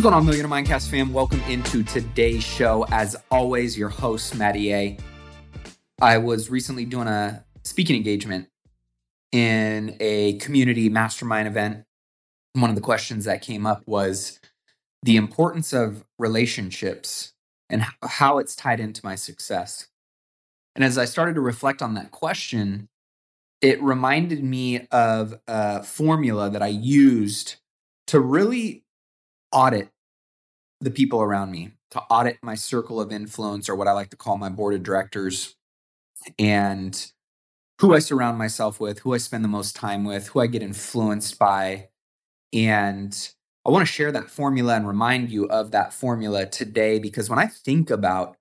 What's going on, Millionaire Mindcast fam? Welcome into today's show. As always, your host, Matty A. I was recently doing a speaking engagement in a community mastermind event. One of the questions that came up was the importance of relationships and how it's tied into my success. And as I started to reflect on that question, it reminded me of a formula that I used to really audit the people around me, to audit my circle of influence or what I like to call my board of directors and who I surround myself with, who I spend the most time with, who I get influenced by. And I want to share that formula and remind you of that formula today because when I think about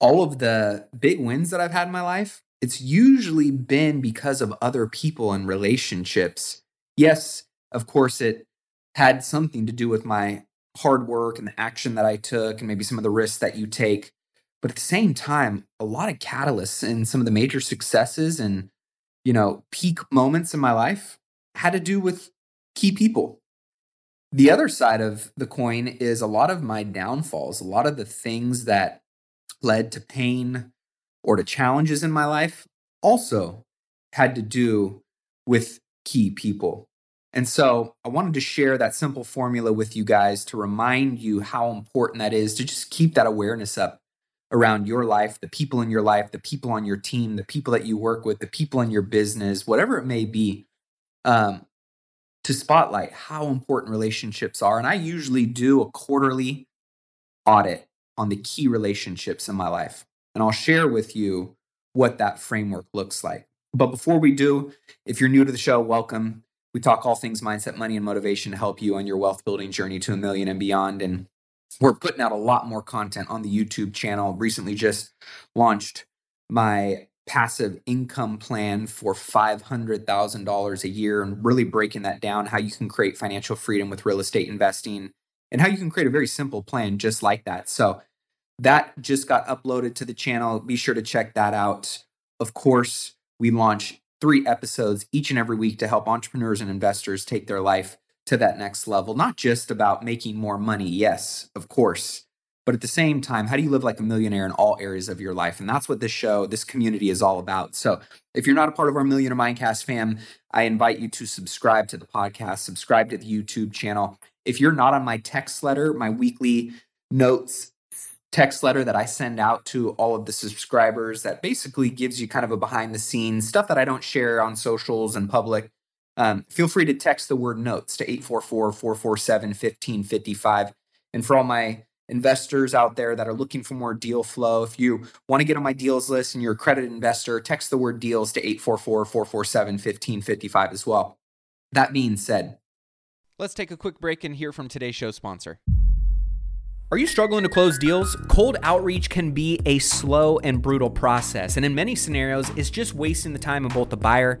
all of the big wins that I've had in my life, it's usually been because of other people and relationships. Yes, of course, it had something to do with my hard work and the action that I took and maybe some of the risks that you take. But at the same time, a lot of catalysts and some of the major successes and, you know, peak moments in my life had to do with key people. The other side of the coin is a lot of my downfalls, a lot of the things that led to pain or to challenges in my life also had to do with key people. And so I wanted to share that simple formula with you guys to remind you how important that is to just keep that awareness up around your life, the people in your life, the people on your team, the people that you work with, the people in your business, whatever it may be, um, to spotlight how important relationships are. And I usually do a quarterly audit on the key relationships in my life. And I'll share with you what that framework looks like. But before we do, if you're new to the show, welcome. We talk all things mindset, money, and motivation to help you on your wealth building journey to a million and beyond. And we're putting out a lot more content on the YouTube channel. Recently just launched my passive income plan for $500,000 a year and really breaking that down how you can create financial freedom with real estate investing and how you can create a very simple plan just like that. So that just got uploaded to the channel. Be sure to check that out. Of course, we launch three episodes each and every week to help entrepreneurs and investors take their life to that next level. Not just about making more money, yes, of course, but at the same time, how do you live like a millionaire in all areas of your life? And that's what this show, this community is all about. So if you're not a part of our Millionaire Mindcast fam, I invite you to subscribe to the podcast, subscribe to the YouTube channel. If you're not on my text letter, my weekly notes text letter that I send out to all of the subscribers that basically gives you kind of a behind the scenes stuff that I don't share on socials and public. Um, feel free to text the word notes to 844 447 1555. And for all my investors out there that are looking for more deal flow, if you want to get on my deals list and you're a credit investor, text the word deals to 844 447 1555 as well. That being said, let's take a quick break and hear from today's show sponsor. Are you struggling to close deals? Cold outreach can be a slow and brutal process, and in many scenarios, it's just wasting the time of both the buyer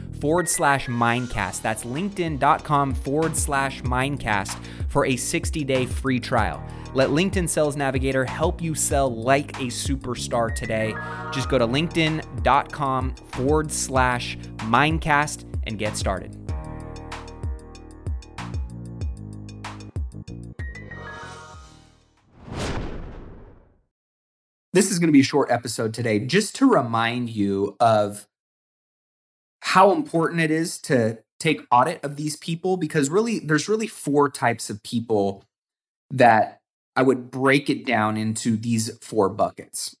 forward slash mindcast. That's linkedin.com forward slash mindcast for a 60 day free trial. Let LinkedIn Sales Navigator help you sell like a superstar today. Just go to linkedin.com forward slash mindcast and get started. This is going to be a short episode today, just to remind you of how important it is to take audit of these people because really there's really four types of people that I would break it down into these four buckets.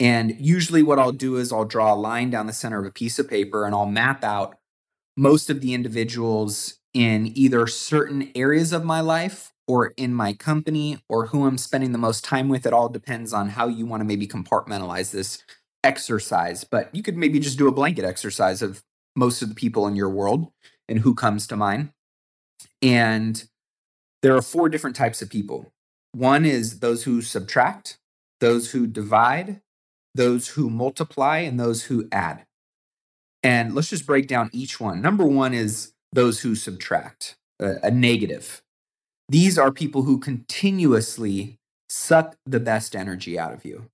And usually, what I'll do is I'll draw a line down the center of a piece of paper and I'll map out most of the individuals in either certain areas of my life or in my company or who I'm spending the most time with. It all depends on how you want to maybe compartmentalize this exercise. But you could maybe just do a blanket exercise of most of the people in your world and who comes to mind. And there are four different types of people one is those who subtract, those who divide, those who multiply, and those who add. And let's just break down each one. Number one is those who subtract, a, a negative. These are people who continuously suck the best energy out of you.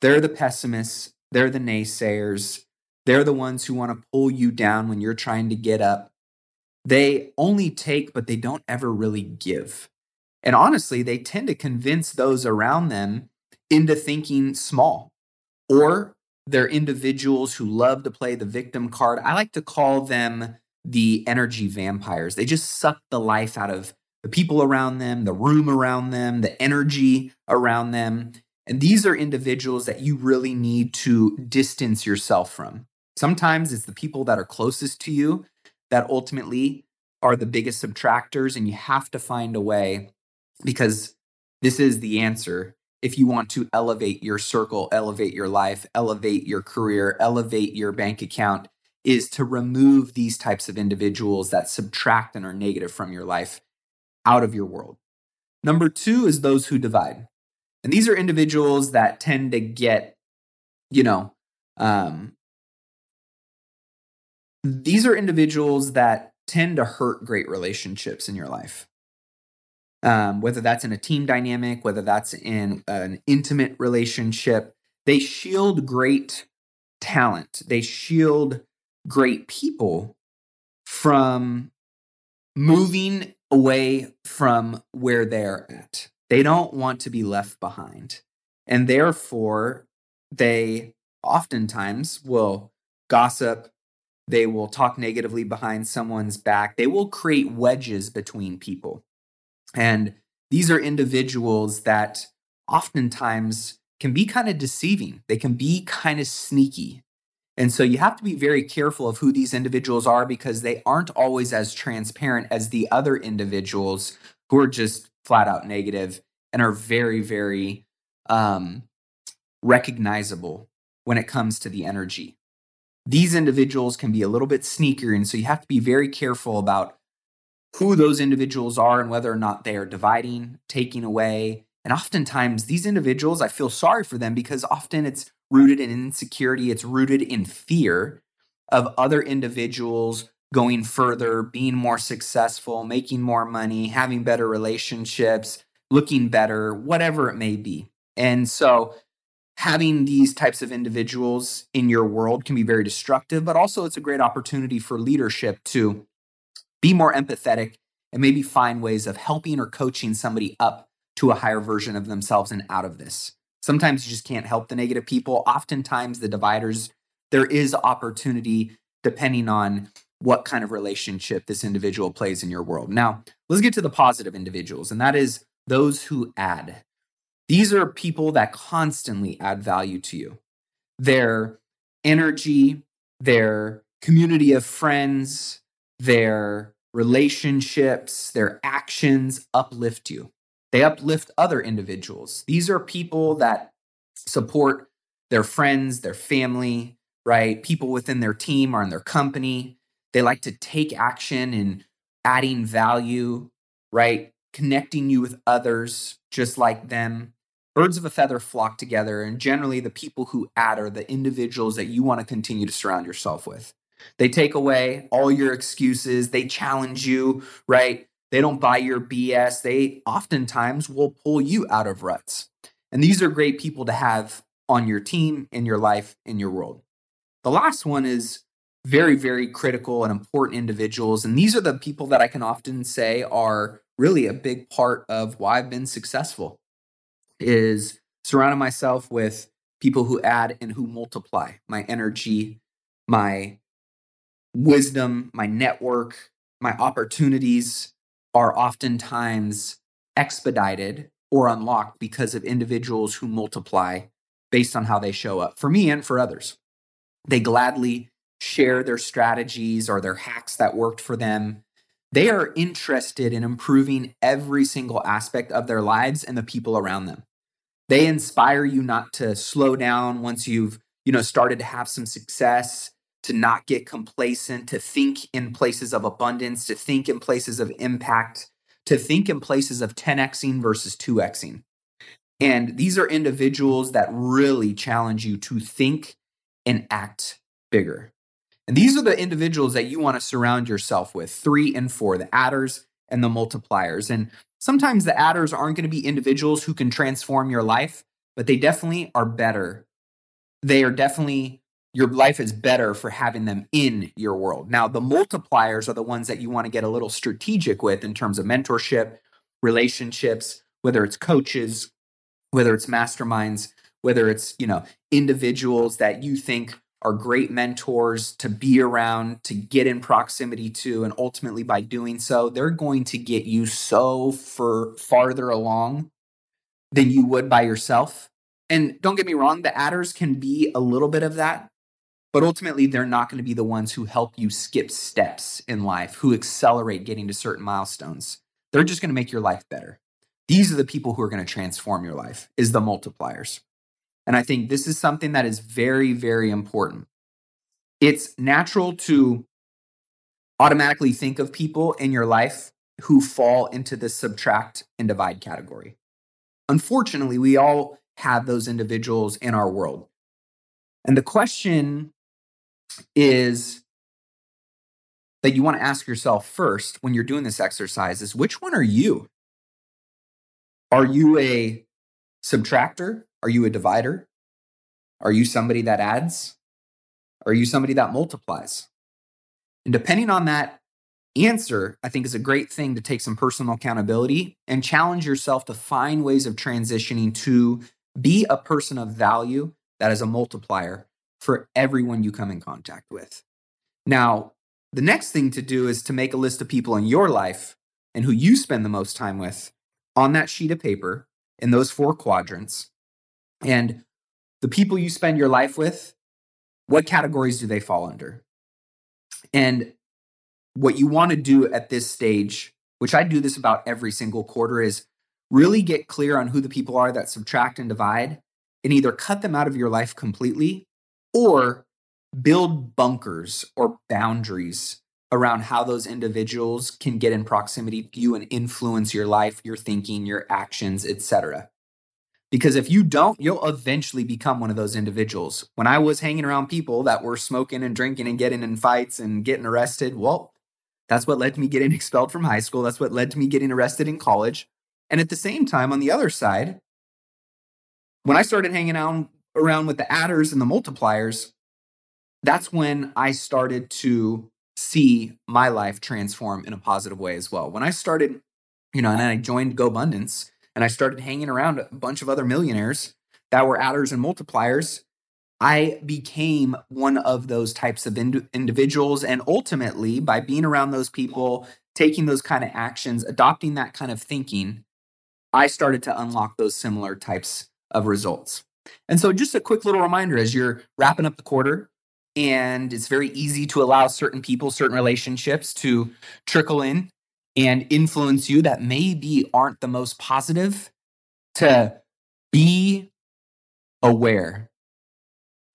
They're the pessimists, they're the naysayers, they're the ones who want to pull you down when you're trying to get up. They only take, but they don't ever really give. And honestly, they tend to convince those around them into thinking small. Or they're individuals who love to play the victim card. I like to call them the energy vampires. They just suck the life out of the people around them, the room around them, the energy around them. And these are individuals that you really need to distance yourself from. Sometimes it's the people that are closest to you that ultimately are the biggest subtractors, and you have to find a way because this is the answer if you want to elevate your circle, elevate your life, elevate your career, elevate your bank account, is to remove these types of individuals that subtract and are negative from your life out of your world. Number two is those who divide. And these are individuals that tend to get, you know, um, these are individuals that tend to hurt great relationships in your life. Um, whether that's in a team dynamic, whether that's in an intimate relationship, they shield great talent. They shield great people from moving away from where they're at. They don't want to be left behind. And therefore, they oftentimes will gossip. They will talk negatively behind someone's back. They will create wedges between people. And these are individuals that oftentimes can be kind of deceiving. They can be kind of sneaky. And so you have to be very careful of who these individuals are because they aren't always as transparent as the other individuals who are just flat out negative and are very, very um, recognizable when it comes to the energy. These individuals can be a little bit sneakier. And so you have to be very careful about who those individuals are and whether or not they are dividing, taking away. And oftentimes, these individuals, I feel sorry for them because often it's rooted in insecurity, it's rooted in fear of other individuals going further, being more successful, making more money, having better relationships, looking better, whatever it may be. And so, having these types of individuals in your world can be very destructive, but also it's a great opportunity for leadership to be more empathetic and maybe find ways of helping or coaching somebody up to a higher version of themselves and out of this. Sometimes you just can't help the negative people. Oftentimes, the dividers, there is opportunity depending on what kind of relationship this individual plays in your world. Now, let's get to the positive individuals, and that is those who add. These are people that constantly add value to you. Their energy, their community of friends, their relationships, their actions uplift you. They uplift other individuals. These are people that support their friends, their family, right? People within their team or in their company. They like to take action and adding value, right? Connecting you with others just like them. Birds of a feather flock together, and generally, the people who add are the individuals that you want to continue to surround yourself with. They take away all your excuses, they challenge you, right? They don't buy your BS. They oftentimes will pull you out of ruts. And these are great people to have on your team, in your life, in your world. The last one is very, very critical and important individuals. And these are the people that I can often say are really a big part of why I've been successful is surrounding myself with people who add and who multiply my energy, my wisdom, my network, my opportunities, are oftentimes expedited or unlocked because of individuals who multiply based on how they show up for me and for others. They gladly share their strategies or their hacks that worked for them. They are interested in improving every single aspect of their lives and the people around them. They inspire you not to slow down once you've, you know, started to have some success, to not get complacent, to think in places of abundance, to think in places of impact, to think in places of 10xing versus 2xing. And these are individuals that really challenge you to think and act bigger. And these are the individuals that you want to surround yourself with three and four, the adders and the multipliers. And sometimes the adders aren't going to be individuals who can transform your life, but they definitely are better. They are definitely, your life is better for having them in your world. Now, the multipliers are the ones that you want to get a little strategic with in terms of mentorship, relationships, whether it's coaches, whether it's masterminds, whether it's, you know, individuals that you think are great mentors to be around, to get in proximity to, and ultimately by doing so, they're going to get you so for farther along than you would by yourself. And don't get me wrong, the adders can be a little bit of that, but ultimately they're not going to be the ones who help you skip steps in life, who accelerate getting to certain milestones. They're just going to make your life better. These are the people who are going to transform your life, is the multipliers. And I think this is something that is very, very important. It's natural to automatically think of people in your life who fall into the subtract and divide category. Unfortunately, we all have those individuals in our world. And the question is that you want to ask yourself first when you're doing this exercise is which one are you? Are you a subtractor? Are you a divider? Are you somebody that adds? Are you somebody that multiplies? And depending on that answer, I think is a great thing to take some personal accountability and challenge yourself to find ways of transitioning to be a person of value that is a multiplier for everyone you come in contact with. Now, the next thing to do is to make a list of people in your life and who you spend the most time with on that sheet of paper in those four quadrants. And the people you spend your life with, what categories do they fall under? And what you want to do at this stage, which I do this about every single quarter, is really get clear on who the people are that subtract and divide and either cut them out of your life completely or build bunkers or boundaries around how those individuals can get in proximity to you and influence your life, your thinking, your actions, etc. Because if you don't, you'll eventually become one of those individuals. When I was hanging around people that were smoking and drinking and getting in fights and getting arrested, well, that's what led to me getting expelled from high school. That's what led to me getting arrested in college. And at the same time, on the other side, when I started hanging out around with the adders and the multipliers, that's when I started to see my life transform in a positive way as well. When I started, you know, and I joined GoBundance and I started hanging around a bunch of other millionaires that were adders and multipliers, I became one of those types of ind- individuals. And ultimately, by being around those people, taking those kind of actions, adopting that kind of thinking, I started to unlock those similar types of results. And so, just a quick little reminder as you're wrapping up the quarter, and it's very easy to allow certain people, certain relationships to trickle in and influence you that maybe aren't the most positive to be aware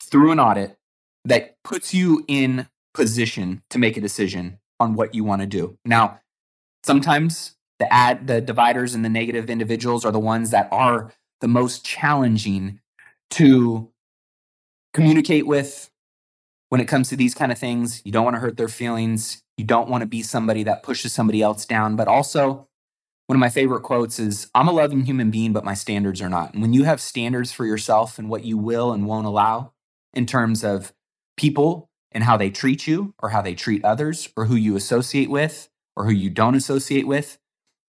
through an audit that puts you in position to make a decision on what you want to do. Now, sometimes the ad the dividers and the negative individuals are the ones that are the most challenging to communicate with when it comes to these kind of things. You don't want to hurt their feelings. You don't want to be somebody that pushes somebody else down. But also, one of my favorite quotes is I'm a loving human being, but my standards are not. And when you have standards for yourself and what you will and won't allow in terms of people and how they treat you or how they treat others or who you associate with or who you don't associate with,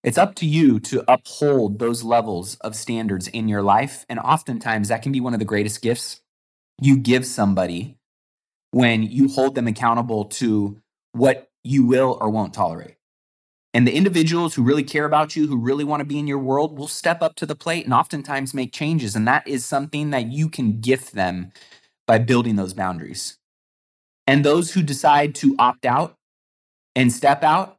it's up to you to uphold those levels of standards in your life. And oftentimes that can be one of the greatest gifts you give somebody when you hold them accountable to what you will or won't tolerate. And the individuals who really care about you, who really want to be in your world, will step up to the plate and oftentimes make changes. And that is something that you can gift them by building those boundaries. And those who decide to opt out and step out,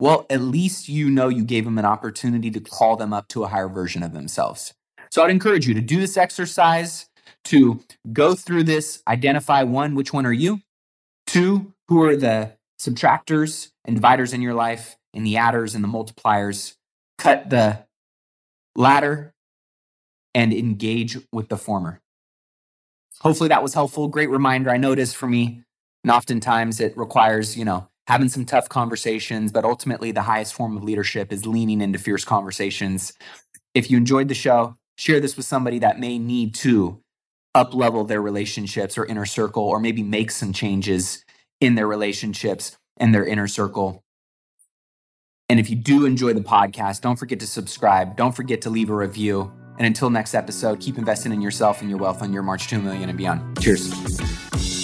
well, at least you know you gave them an opportunity to call them up to a higher version of themselves. So I'd encourage you to do this exercise, to go through this, identify one, which one are you? Two, who are the subtractors and dividers in your life, and the adders and the multipliers? Cut the latter and engage with the former. Hopefully that was helpful. Great reminder. I know it is for me. And oftentimes it requires, you know, having some tough conversations, but ultimately the highest form of leadership is leaning into fierce conversations. If you enjoyed the show, share this with somebody that may need to up level their relationships or inner circle, or maybe make some changes in their relationships and their inner circle. And if you do enjoy the podcast, don't forget to subscribe. Don't forget to leave a review. And until next episode, keep investing in yourself and your wealth on your march to a million and beyond. Cheers.